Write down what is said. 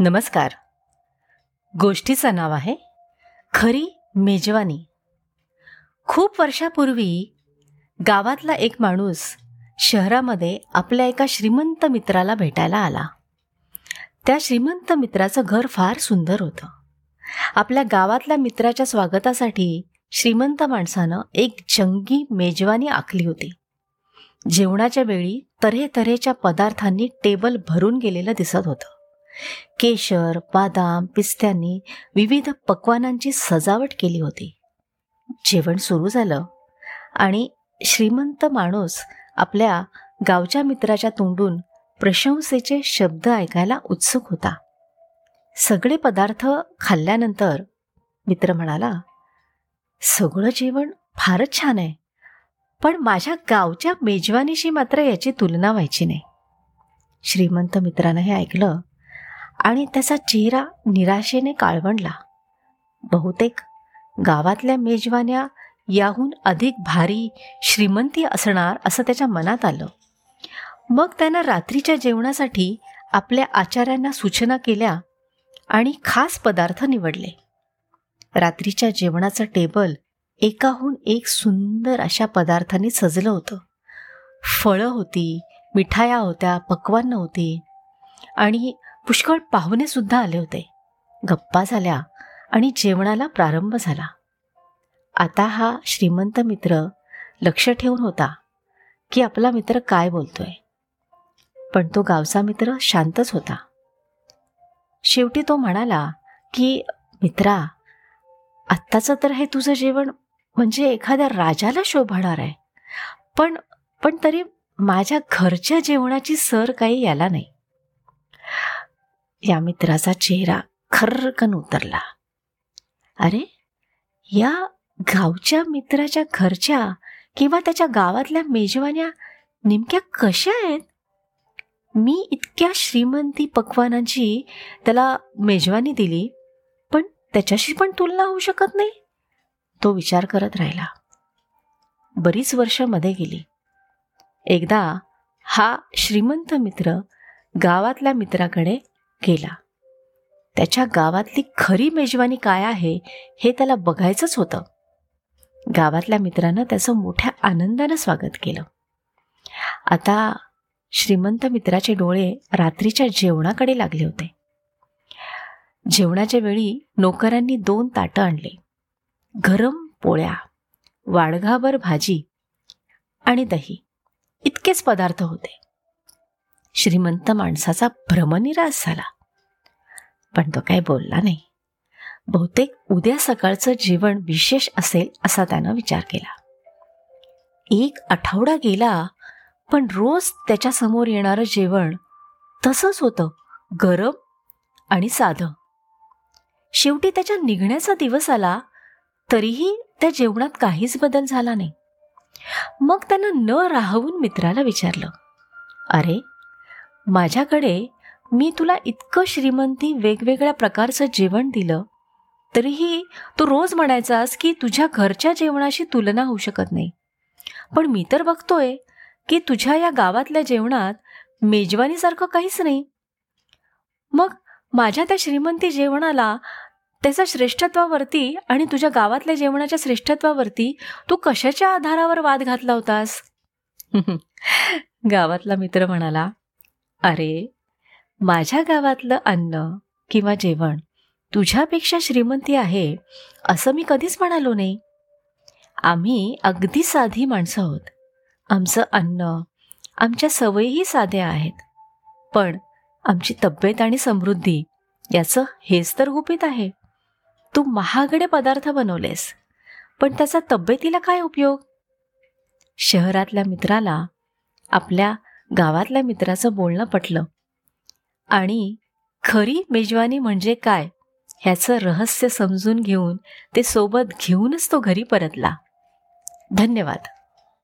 नमस्कार. गोष्टीचं नाव आहे खरी मेजवानी. खूप वर्षापूर्वी गावातला एक माणूस शहरामध्ये आपल्या एका श्रीमंत मित्राला भेटायला आला. त्या श्रीमंत मित्राचं घर फार सुंदर होतं. आपल्या गावातल्या मित्राच्या स्वागतासाठी श्रीमंत माणसानं एक जंगी मेजवानी आखली होती. जेवणाच्या वेळी तऱ्हे तऱ्हेच्या पदार्थांनी टेबल भरून गेलेलं दिसत होतं. केशर बादाम पिस्त्यांनी विविध पक्वानांची सजावट केली होती. जेवण सुरू झालं आणि श्रीमंत माणूस आपल्या गावच्या मित्राच्या तोंडून प्रशंसेचे शब्द ऐकायला उत्सुक होता. सगळे पदार्थ खाल्ल्यानंतर मित्र म्हणाला सगळं जेवण फारच छान आहे पण माझ्या गावच्या मेजवानीशी मात्र याची तुलना व्हायची नाही. श्रीमंत मित्रानं हे ऐकलं आणि त्याचा चेहरा निराशेने काळवंडला. बहुतेक गावातल्या मेजवान्या याहून अधिक भारी श्रीमंती असणार असं त्याच्या मनात आलं. मग त्यानं रात्रीच्या जेवणासाठी आपल्या आचार्यांना सूचना केल्या आणि खास पदार्थ निवडले. रात्रीच्या जेवणाचं टेबल एकाहून एक सुंदर अशा पदार्थांनी सजलं होतं. फळं होती मिठाया होत्या पक्वान्न होती आणि पुष्कळ पाहुणे सुद्धा आले होते. गप्पा झाल्या आणि जेवणाला प्रारंभ झाला. आता हा श्रीमंत मित्र लक्ष ठेवून होता की आपला मित्र काय बोलतोय. पण तो गावचा मित्र शांतच होता. शेवटी तो म्हणाला की मित्रा आत्ताचं तर हे तुझं जेवण म्हणजे एखाद्या राजाला शोभणार आहे. पण पण तरी माझ्या घरच्या जेवणाची सर काही याला नाही. या मित्राचा चेहरा खर्रकन उतरला. अरे या गावच्या मित्राच्या घरच्या किंवा त्याच्या गावातल्या मेजवान्या नेमक्या कशा आहेत? मी इतक्या श्रीमंती पक्वानांची त्याला मेजवानी दिली पण त्याच्याशी पण तुलना होऊ शकत नाही तो विचार करत राहिला. बरीच वर्षमध्ये गेली. एकदा हा श्रीमंत मित्र गावातल्या मित्राकडे गेला. त्याच्या गावातली खरी मेजवानी काय आहे हे त्याला बघायचंच होतं. गावातल्या मित्रानं त्याचं मोठ्या आनंदानं स्वागत केलं. आता श्रीमंत मित्राचे डोळे रात्रीच्या जेवणाकडे लागले होते. जेवणाच्या वेळी नोकरांनी दोन ताटं आणले. गरम पोळ्या वाडघाभर भाजी आणि दही. इतकेच पदार्थ होते. श्रीमंत माणसाचा भ्रमनिरास झाला. पण तो काय बोलला नाही. बहुतेक उद्या सकाळचं जेवण विशेष असेल असा त्यानं विचार केला. एक आठवडा गेला पण रोज त्याच्यासमोर येणारं जेवण तसंच होतं गरम आणि साधं. शेवटी त्याच्या निघण्याचा दिवस आला तरीही त्या जेवणात काहीच बदल झाला नाही. मग त्यानं न राहवून मित्राला विचारलं अरे माझ्याकडे मी तुला इतकं श्रीमंती वेगवेगळ्या प्रकारचं जेवण दिलं तरीही तू रोज म्हणायचास की तुझ्या घरच्या जेवणाशी तुलना होऊ शकत नाही. पण मी तर बघतोय की तुझ्या या गावातल्या जेवणात मेजवानीसारखं काहीच नाही. मग माझ्या त्या श्रीमंती जेवणाला त्याच्या श्रेष्ठत्वावरती आणि तुझ्या गावातल्या जेवणाच्या श्रेष्ठत्वावरती तू कशाच्या आधारावर वाद घातला होतास? गावातला मित्र म्हणाला अरे माझ्या गावातलं अन्न किंवा जेवण तुझ्यापेक्षा श्रीमंती आहे असं मी कधीच म्हणालो नाही. आम्ही अगदी साधी माणसं आहोत. आमचं अन्न आमच्या सवयीही साध्या आहेत. पण आमची तब्येत आणि समृद्धी याचं हेच तर गुपित आहे. तू महागडे पदार्थ बनवलेस पण त्याचा तब्येतीला काय उपयोग? शहरातल्या मित्राला आपल्या गावातल्या मित्राचं बोलणं पटलं. आणि खरी मेजवानी म्हणजे काय ह्याचं रहस्य समजून घेऊन ते सोबत घेऊनच तो घरी परतला. धन्यवाद.